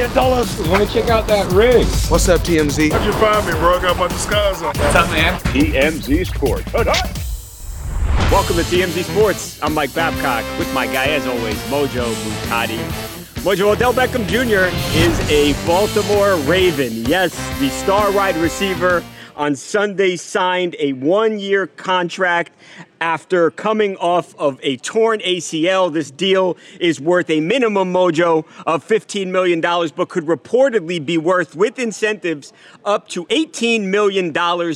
Million dollars. Want to check out that rig? What's up, TMZ? How'd you find me, bro? I got my disguise on. What's up, man? TMZ Sports. Welcome to TMZ Sports. I'm Mike Babcock with my guy, as always, Mojo Muhtadi. Mojo Odell Beckham Jr. is a Baltimore Raven. Yes, the star wide receiver on Sunday signed a one year contract after coming off of a torn ACL. This deal is worth a minimum mojo of $15 million, but could reportedly be worth, with incentives, up to $18 million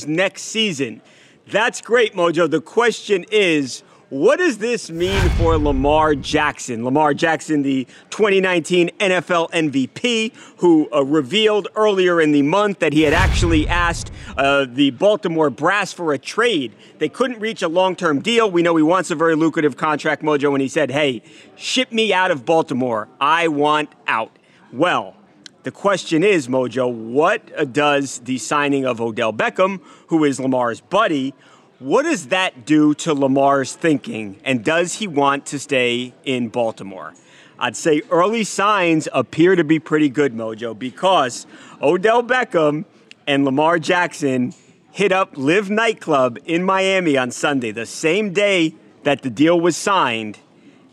next season. That's great, Mojo. The question is, what does this mean for Lamar Jackson? Lamar Jackson, the 2019 NFL MVP, who uh, revealed earlier in the month that he had actually asked uh, the Baltimore Brass for a trade. They couldn't reach a long term deal. We know he wants a very lucrative contract, Mojo, and he said, hey, ship me out of Baltimore. I want out. Well, the question is, Mojo, what does the signing of Odell Beckham, who is Lamar's buddy, what does that do to Lamar's thinking, and does he want to stay in Baltimore? I'd say early signs appear to be pretty good, Mojo, because Odell Beckham and Lamar Jackson hit up LIV Nightclub in Miami on Sunday, the same day that the deal was signed,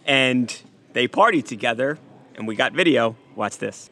and they partied together, and we got video. Watch this.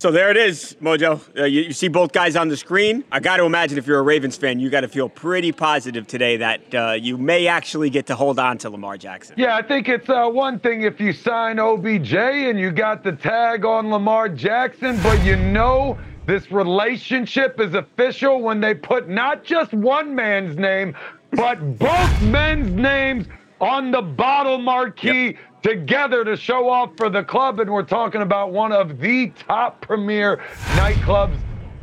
So there it is, Mojo. Uh, you, you, see both guys on the screen. I got to imagine if you're a Ravens fan, you got to feel pretty positive today that uh, you may actually get to hold on to Lamar Jackson. Yeah, I think it's uh, one thing if you sign OBJ and you got the tag on Lamar Jackson, but you know this relationship is official when they put not just one man's name, but both men's names on the bottle marquee. Yep together to show off for the club. And we're talking about one of the top premier nightclubs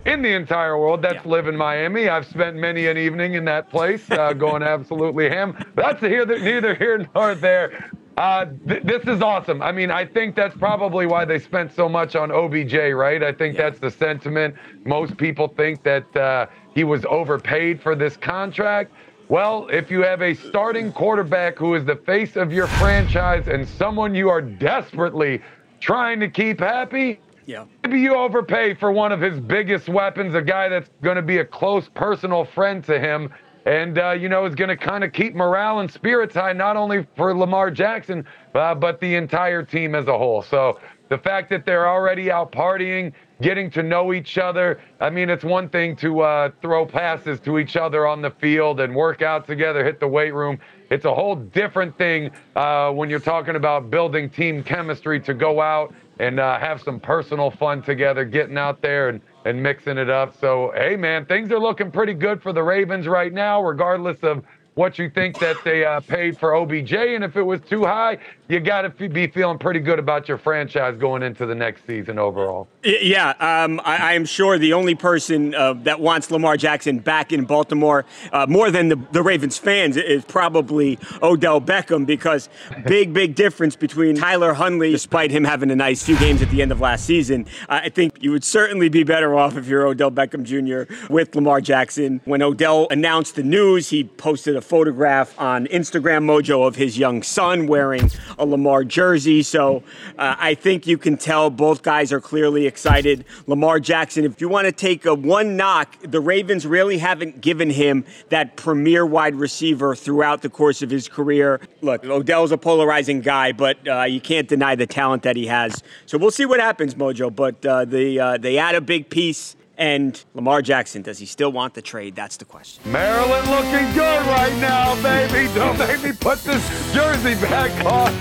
in the entire world. That's yeah. LIV in Miami. I've spent many an evening in that place, uh, going absolutely ham. That's here, neither here nor there. Uh, th- this is awesome. I mean, I think that's probably why they spent so much on OBJ, right? I think yeah. that's the sentiment. Most people think that uh, he was overpaid for this contract. Well, if you have a starting quarterback who is the face of your franchise and someone you are desperately trying to keep happy, yeah. maybe you overpay for one of his biggest weapons, a guy that's going to be a close personal friend to him, and uh, you know is going to kind of keep morale and spirits high, not only for Lamar Jackson, uh, but the entire team as a whole. So the fact that they're already out partying, getting to know each other. I mean, it's one thing to uh, throw passes to each other on the field and work out together, hit the weight room. It's a whole different thing uh, when you're talking about building team chemistry to go out and uh, have some personal fun together, getting out there and, and mixing it up. So, hey, man, things are looking pretty good for the Ravens right now, regardless of what you think that they uh, paid for OBJ. And if it was too high, you got to be feeling pretty good about your franchise going into the next season overall. Yeah, um, I, am sure the only person uh, that wants Lamar Jackson back in Baltimore uh, more than the, the, Ravens fans is probably Odell Beckham because big, big difference between Tyler Huntley, despite him having a nice few games at the end of last season. I think you would certainly be better off if you're Odell Beckham Jr. with Lamar Jackson. When Odell announced the news, he posted a photograph on Instagram Mojo of his young son wearing a Lamar jersey. So uh, I think you can tell both guys are clearly excited. Lamar Jackson, if you want to take a one knock, the Ravens really haven't given him that premier wide receiver throughout the course of his career. Look, Odell's a polarizing guy, but uh, you can't deny the talent that he has. So we'll see what happens, Mojo. But uh, they, uh, they add a big piece and Lamar Jackson, does he still want the trade? That's the question. Maryland looking good right now, baby. Don't make me put this jersey back on.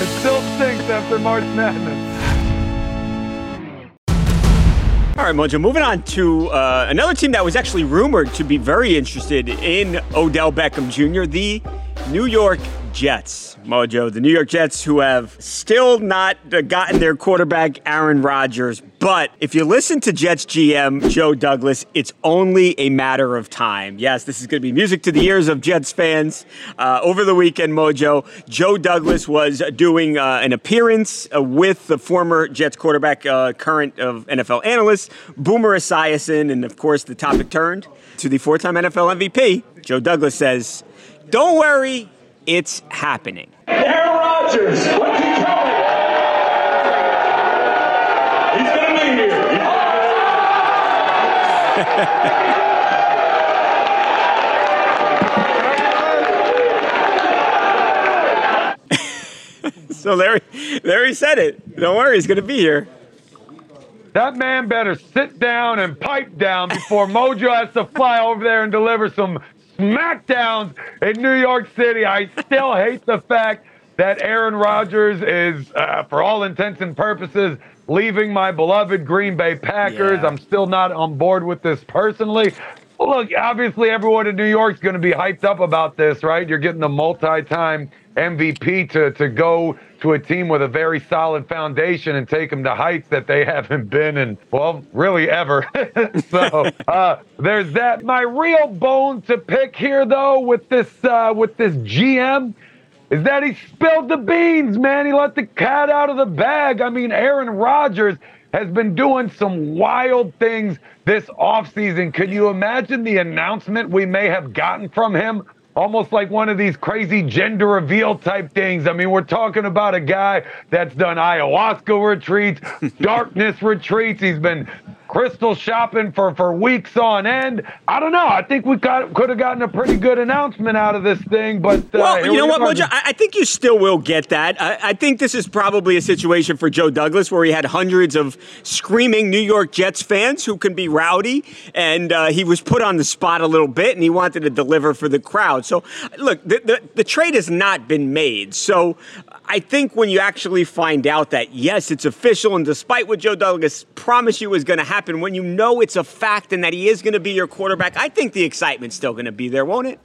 It still stinks after March Madness. All right, Mojo. Moving on to uh, another team that was actually rumored to be very interested in Odell Beckham Jr., the New York Jets. Mojo, the New York Jets, who have still not uh, gotten their quarterback, Aaron Rodgers. But if you listen to Jets GM Joe Douglas, it's only a matter of time. Yes, this is going to be music to the ears of Jets fans. Uh, over the weekend, Mojo, Joe Douglas was doing uh, an appearance uh, with the former Jets quarterback, uh, current of NFL analyst, Boomer Esiason. And of course, the topic turned to the four time NFL MVP. Joe Douglas says, Don't worry, it's happening. Aaron Rodgers, what's he coming? He's gonna be here. So Larry, Larry said it. Don't worry, he's going to be here. That man better sit down and pipe down before Mojo has to fly over there and deliver some smackdowns in New York City. I still hate the fact that Aaron Rodgers is, uh, for all intents and purposes, leaving my beloved Green Bay Packers. Yeah. I'm still not on board with this personally. Look, obviously, everyone in New York's going to be hyped up about this, right? You're getting the multi-time MVP to to go to a team with a very solid foundation and take them to heights that they haven't been in, well, really ever. so uh, there's that. My real bone to pick here, though, with this uh, with this GM is that he spilled the beans, man. He let the cat out of the bag. I mean, Aaron Rodgers has been doing some wild things this offseason. Could you imagine the announcement we may have gotten from him? Almost like one of these crazy gender reveal type things. I mean, we're talking about a guy that's done ayahuasca retreats, darkness retreats. He's been crystal shopping for, for weeks on end. I don't know. I think we got, could have gotten a pretty good announcement out of this thing, but uh, Well, you know we what. Mojo? I, I think you still will get that. I, I think this is probably a situation for Joe Douglas where he had hundreds of screaming New York Jets fans who can be rowdy, and uh, he was put on the spot a little bit, and he wanted to deliver for the crowd. So, look, the, the, the trade has not been made. So, I think when you actually find out that, yes, it's official, and despite what Joe Douglas promised you was going to happen, when you know it's a fact and that he is going to be your quarterback, I think the excitement's still going to be there, won't it?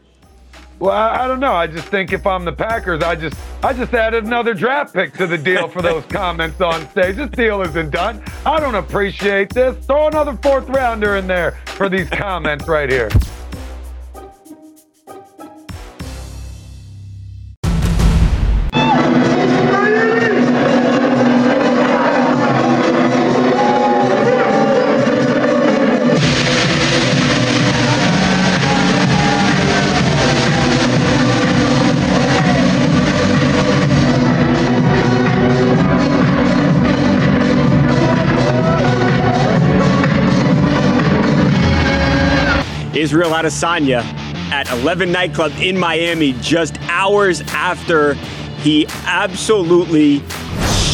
Well, I, I don't know. I just think if I'm the Packers, I just I just added another draft pick to the deal for those comments on stage. This deal isn't done. I don't appreciate this. Throw another fourth rounder in there for these comments right here. Israel Adesanya at 11 nightclub in Miami just hours after he absolutely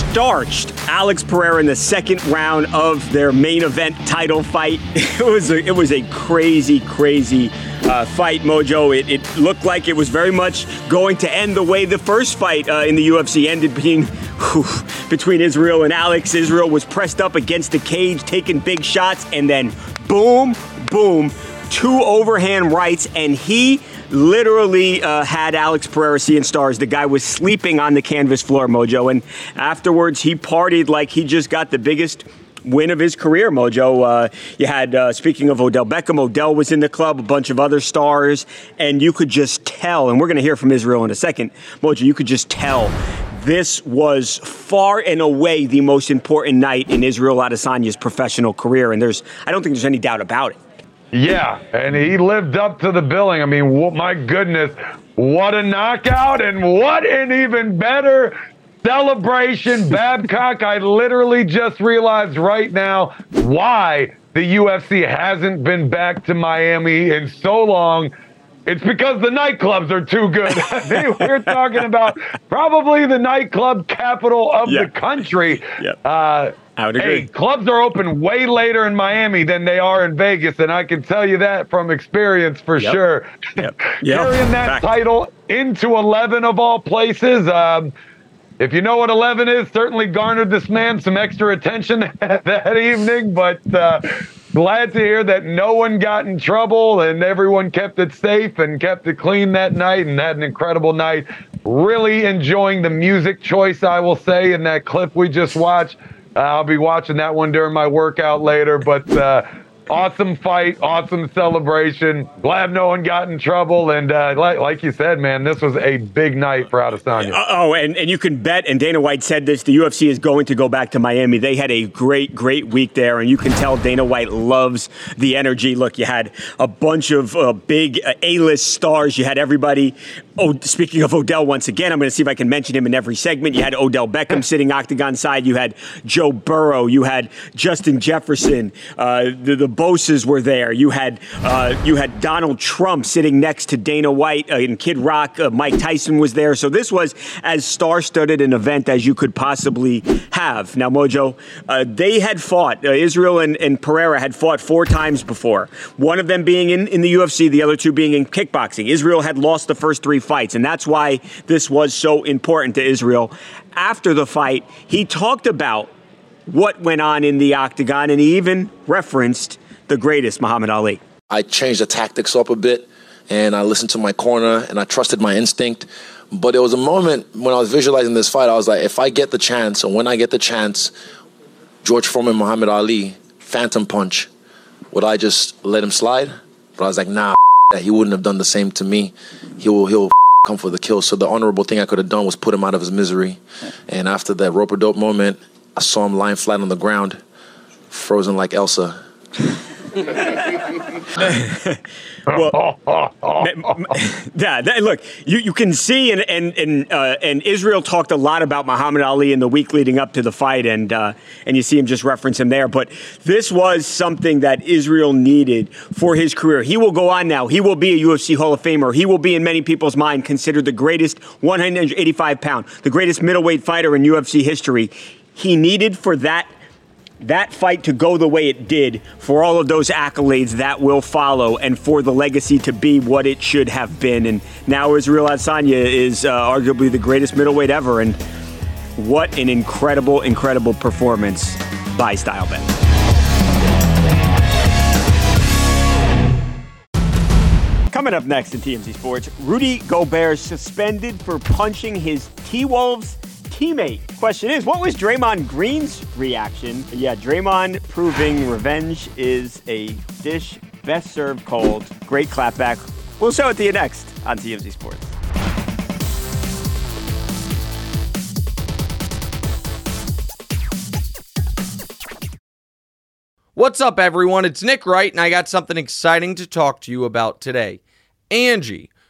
starched Alex Pereira in the second round of their main event title fight. It was a, it was a crazy, crazy uh, fight, Mojo. It, it looked like it was very much going to end the way the first fight uh, in the UFC ended between, whew, between Israel and Alex. Israel was pressed up against the cage, taking big shots, and then boom, boom, two overhand rights, and he literally uh, had Alex Pereira seeing stars. The guy was sleeping on the canvas floor, Mojo, and afterwards he partied like he just got the biggest win of his career, Mojo. Uh, you had, uh, speaking of Odell Beckham, Odell was in the club, a bunch of other stars, and you could just tell, and we're going to hear from Israel in a second, Mojo, you could just tell this was far and away the most important night in Israel Adesanya's professional career, and there's, I don't think there's any doubt about it. Yeah, and he lived up to the billing. I mean, wh- my goodness, what a knockout and what an even better celebration. Babcock, I literally just realized right now why the UFC hasn't been back to Miami in so long. It's because the nightclubs are too good. We're talking about probably the nightclub capital of Yeah. the country. Yep. Uh, I would Hey, clubs are open way later in Miami than they are in Vegas, and I can tell you that from experience for Yep. sure. Yep. Yep. Carrying that Fact. title into 11 of all places. Um, if you know what 11 is, certainly garnered this man some extra attention that evening. But uh, glad to hear that no one got in trouble and everyone kept it safe and kept it clean that night and had an incredible night. Really enjoying the music choice, I will say, in that clip we just watched. Uh, I'll be watching that one during my workout later, but. Uh, awesome fight, awesome celebration. Glad no one got in trouble. And uh, like, like, you said, man, this was a big night for Adesanya. Uh, oh, and, and you can bet, and Dana White said this, the UFC is going to go back to Miami. They had a great, great week there, and you can tell Dana White loves the energy. Look, you had a bunch of uh, big uh, A-list stars. You had everybody. Oh, speaking of Odell, once again, I'm going to see if I can mention him in every segment. You had Odell Beckham sitting octagon side. You had Joe Burrow. You had Justin Jefferson. Uh, the, the Bosa's were there. You had uh, you had Donald Trump sitting next to Dana White uh, and Kid Rock. Uh, Mike Tyson was there. So this was as star-studded an event as you could possibly have. Now, Mojo, uh, they had fought. Uh, Israel and, and Pereira had fought four times before. One of them being in, in the UFC, the other two being in kickboxing. Israel had lost the first three fights, and that's why this was so important to Israel. After the fight, he talked about what went on in the octagon, and he even referenced the greatest, Muhammad Ali. I changed the tactics up a bit and I listened to my corner and I trusted my instinct. But there was a moment when I was visualizing this fight, I was like, if I get the chance, or when I get the chance, George Foreman, Muhammad Ali, phantom punch, would I just let him slide? But I was like, nah, he wouldn't have done the same to me. He will, he'll come for the kill. So the honorable thing I could have done was put him out of his misery. And after that rope dope moment, I saw him lying flat on the ground, frozen like Elsa well, yeah, that, look, you, you can see, and and and, uh, and Israel talked a lot about Muhammad Ali in the week leading up to the fight, and uh, and you see him just reference him there. But this was something that Israel needed for his career. He will go on now. He will be a UFC Hall of Famer. He will be, in many people's mind, considered the greatest 185 pound, the greatest middleweight fighter in UFC history. He needed for that that fight to go the way it did, for all of those accolades that will follow, and for the legacy to be what it should have been. And now Israel Adesanya is uh, arguably the greatest middleweight ever, and what an incredible, incredible performance by Stylebender. Coming up next in TMZ Sports, Rudy Gobert suspended for punching his T Wolves teammate. Question is, what was Draymond Green's reaction? Yeah, Draymond proving revenge is a dish best served cold. Great clapback. We'll show it to you next on TMZ Sports. What's up, everyone? It's Nick Wright, and I got something exciting to talk to you about today. Angie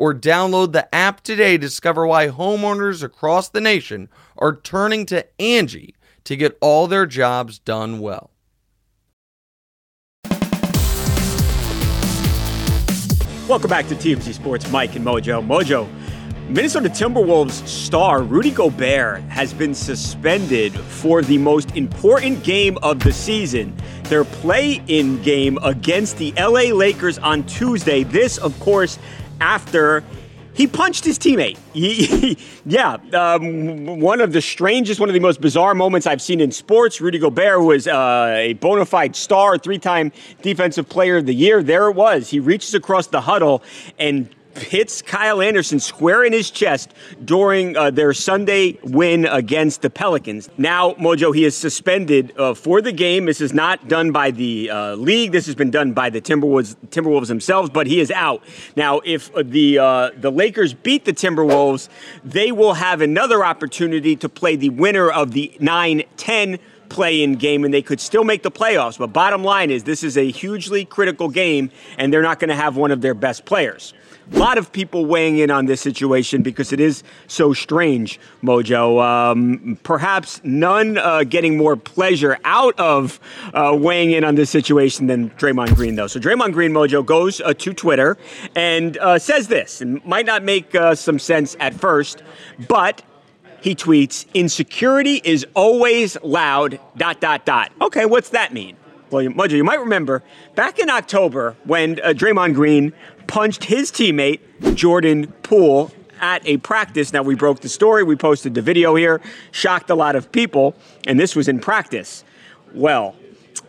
or download the app today to discover why homeowners across the nation are turning to Angie to get all their jobs done well. Welcome back to TMZ Sports, Mike and Mojo. Mojo, Minnesota Timberwolves star Rudy Gobert has been suspended for the most important game of the season, their play in game against the LA Lakers on Tuesday. This, of course, after he punched his teammate. He, he, yeah, um, one of the strangest, one of the most bizarre moments I've seen in sports. Rudy Gobert was uh, a bona fide star, three time Defensive Player of the Year. There it was. He reaches across the huddle and hits Kyle Anderson square in his chest during uh, their Sunday win against the Pelicans. Now, Mojo, he is suspended uh, for the game. This is not done by the uh, league. This has been done by the Timberwolves, Timberwolves themselves, but he is out. Now, if the uh, the Lakers beat the Timberwolves, they will have another opportunity to play the winner of the 9-10 play-in game and they could still make the playoffs. But bottom line is this is a hugely critical game and they're not going to have one of their best players. A lot of people weighing in on this situation because it is so strange, Mojo. Um, perhaps none uh, getting more pleasure out of uh, weighing in on this situation than Draymond Green, though. So Draymond Green, Mojo, goes uh, to Twitter and uh, says this. It might not make uh, some sense at first, but he tweets, insecurity is always loud, dot, dot, dot. Okay, what's that mean? Well, Mojo, you might remember back in October when uh, Draymond Green punched his teammate, Jordan Poole, at a practice. Now, we broke the story, we posted the video here, shocked a lot of people, and this was in practice. Well,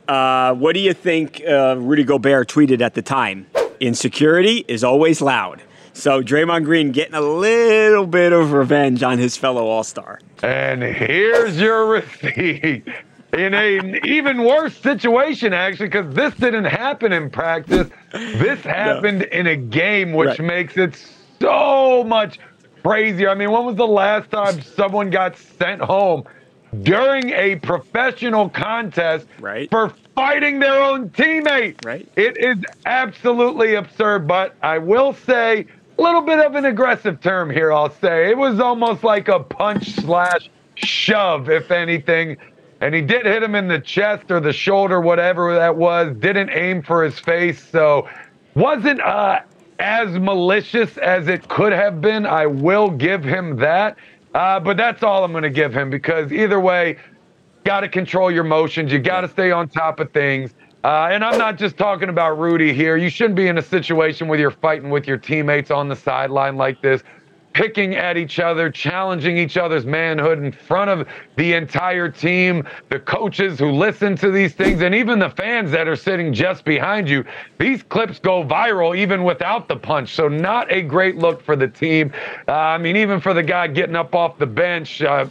uh, what do you think uh, Rudy Gobert tweeted at the time? Insecurity is always loud. So Draymond Green getting a little bit of revenge on his fellow All Star. And here's your receipt. In an even worse situation, actually, because this didn't happen in practice. This happened no. in a game, which right. makes it so much crazier. I mean, when was the last time someone got sent home during a professional contest right. for fighting their own teammate? Right. It is absolutely absurd, but I will say a little bit of an aggressive term here, I'll say. It was almost like a punch slash shove, if anything and he did hit him in the chest or the shoulder, whatever that was. Didn't aim for his face, so wasn't uh, as malicious as it could have been. I will give him that, uh, but that's all I'm going to give him because either way, got to control your motions. You got to stay on top of things. Uh, and I'm not just talking about Rudy here. You shouldn't be in a situation where you're fighting with your teammates on the sideline like this picking at each other, challenging each other's manhood in front of the entire team, the coaches who listen to these things, and even the fans that are sitting just behind you. These clips go viral even without the punch. So, not a great look for the team. Uh, I mean, even for the guy getting up off the bench. Uh,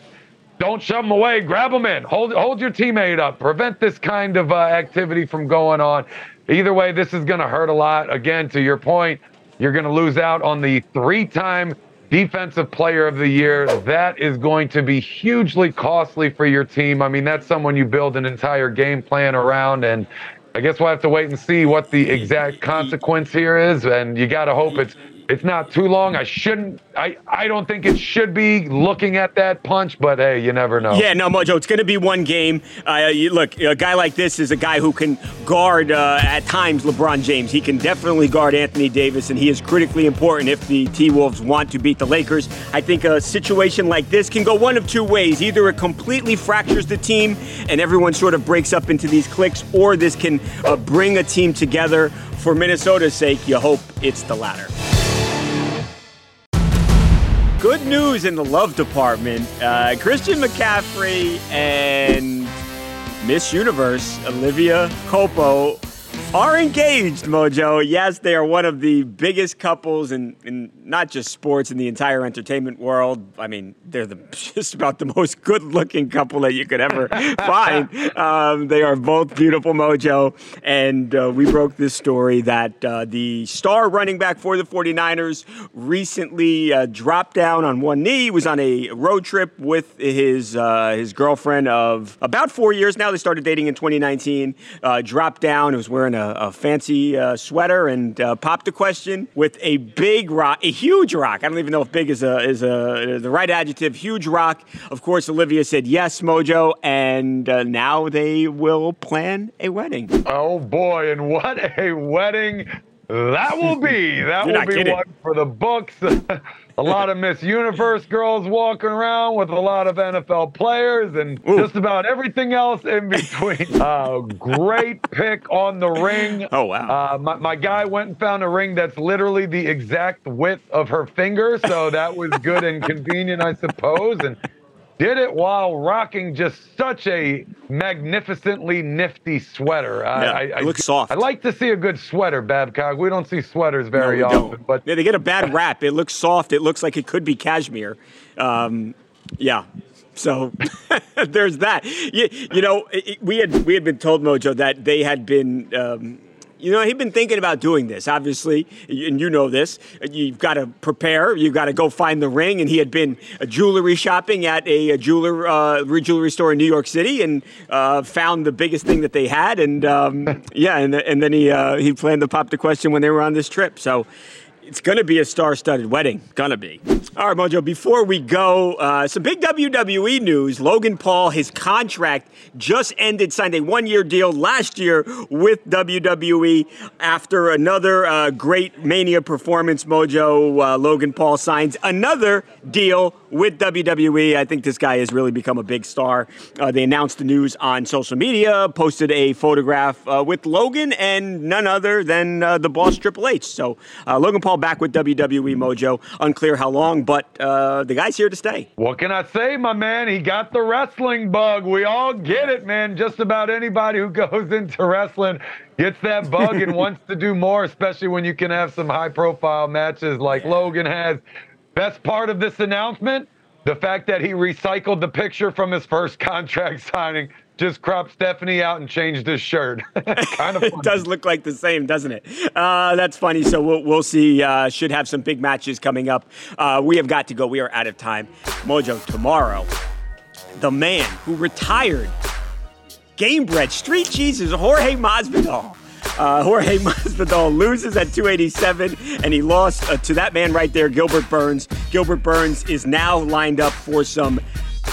don't shove them away. Grab them in. Hold, hold your teammate up. Prevent this kind of uh, activity from going on. Either way, this is going to hurt a lot. Again, to your point, you're going to lose out on the three time Defensive Player of the Year. That is going to be hugely costly for your team. I mean, that's someone you build an entire game plan around, and I guess we'll have to wait and see what the exact consequence here is. And you got to hope it's it's not too long. I shouldn't. I, I don't think it should be looking at that punch, but hey, you never know. Yeah, no, Mojo, it's going to be one game. Uh, you, look, a guy like this is a guy who can guard uh, at times LeBron James. He can definitely guard Anthony Davis, and he is critically important if the T Wolves want to beat the Lakers. I think a situation like this can go one of two ways. Either it completely fractures the team and everyone sort of breaks up into these cliques, or this can uh, bring a team together. For Minnesota's sake, you hope it's the latter. Good news in the love department. Uh, Christian McCaffrey and Miss Universe, Olivia Culpo, are engaged, Mojo. Yes, they are one of the biggest couples in, in not just sports, in the entire entertainment world. I mean, they're the, just about the most good looking couple that you could ever find. Um, they are both beautiful, Mojo. And uh, we broke this story that uh, the star running back for the 49ers recently uh, dropped down on one knee, was on a road trip with his, uh, his girlfriend of about four years now. They started dating in 2019, uh, dropped down, was wearing a a, a fancy uh, sweater and uh, popped a question with a big rock, a huge rock. I don't even know if big is a is a the right adjective. Huge rock. Of course, Olivia said yes, Mojo, and uh, now they will plan a wedding. Oh boy, and what a wedding! That will be that will be kidding. one for the books. a lot of Miss Universe girls walking around with a lot of NFL players and Ooh. just about everything else in between. uh, great pick on the ring. Oh, wow. Uh, my, my guy went and found a ring that's literally the exact width of her finger, so that was good and convenient, I suppose. And did it while rocking just such a magnificently nifty sweater. I, Yeah, I, it I, looks soft. I like to see a good sweater, Babcock. We don't see sweaters very No, often, don't. but Yeah, they get a bad rap. It looks soft. It looks like it could be cashmere. Um, yeah. So there's that. You, you know, it, we had we had been told Mojo that they had been. Um, you know, he'd been thinking about doing this, obviously, and you know this. You've got to prepare. You've got to go find the ring. And he had been uh, jewelry shopping at a, a jeweler uh, jewelry store in New York City and uh, found the biggest thing that they had. And um, yeah, and, and then he uh, he planned to pop the question when they were on this trip. So it's going to be a star-studded wedding. Gonna be. All right, Mojo. Before we go, uh, some big WWE news. Logan Paul, his contract just ended. Signed a one-year deal last year with WWE. After another uh, great Mania performance, Mojo uh, Logan Paul signs another deal with WWE. I think this guy has really become a big star. Uh, they announced the news on social media, posted a photograph uh, with Logan and none other than uh, the boss Triple H. So Logan Paul back with WWE Mojo. Unclear how long, but uh, the guy's here to stay. what can I say, my man? He got the wrestling bug. We all get it, man. Just about anybody who goes into wrestling gets that bug and wants to do more, especially when you can have some high-profile matches like Logan has. Best part of this announcement, the fact that he recycled the picture from his first contract signing, just cropped Stephanie out and changed his shirt. kind of It does look like the same, doesn't it? Uh, that's funny. So we'll, we'll see. Uh, should have some big matches coming up. Uh, we have got to go. We are out of time. Mojo, tomorrow, the man who retired, game bred, street Jesus, Jorge Masvidal. Uh, Jorge Masvidal loses at 287, and he lost uh, to that man right there, Gilbert Burns. Gilbert Burns is now lined up for some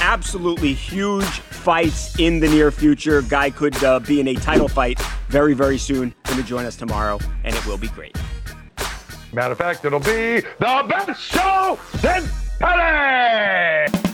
absolutely huge fights in the near future. Guy could uh, be in a title fight very, very soon. Going to join us tomorrow, and it will be great. Matter of fact, it'll be the best show since Pele!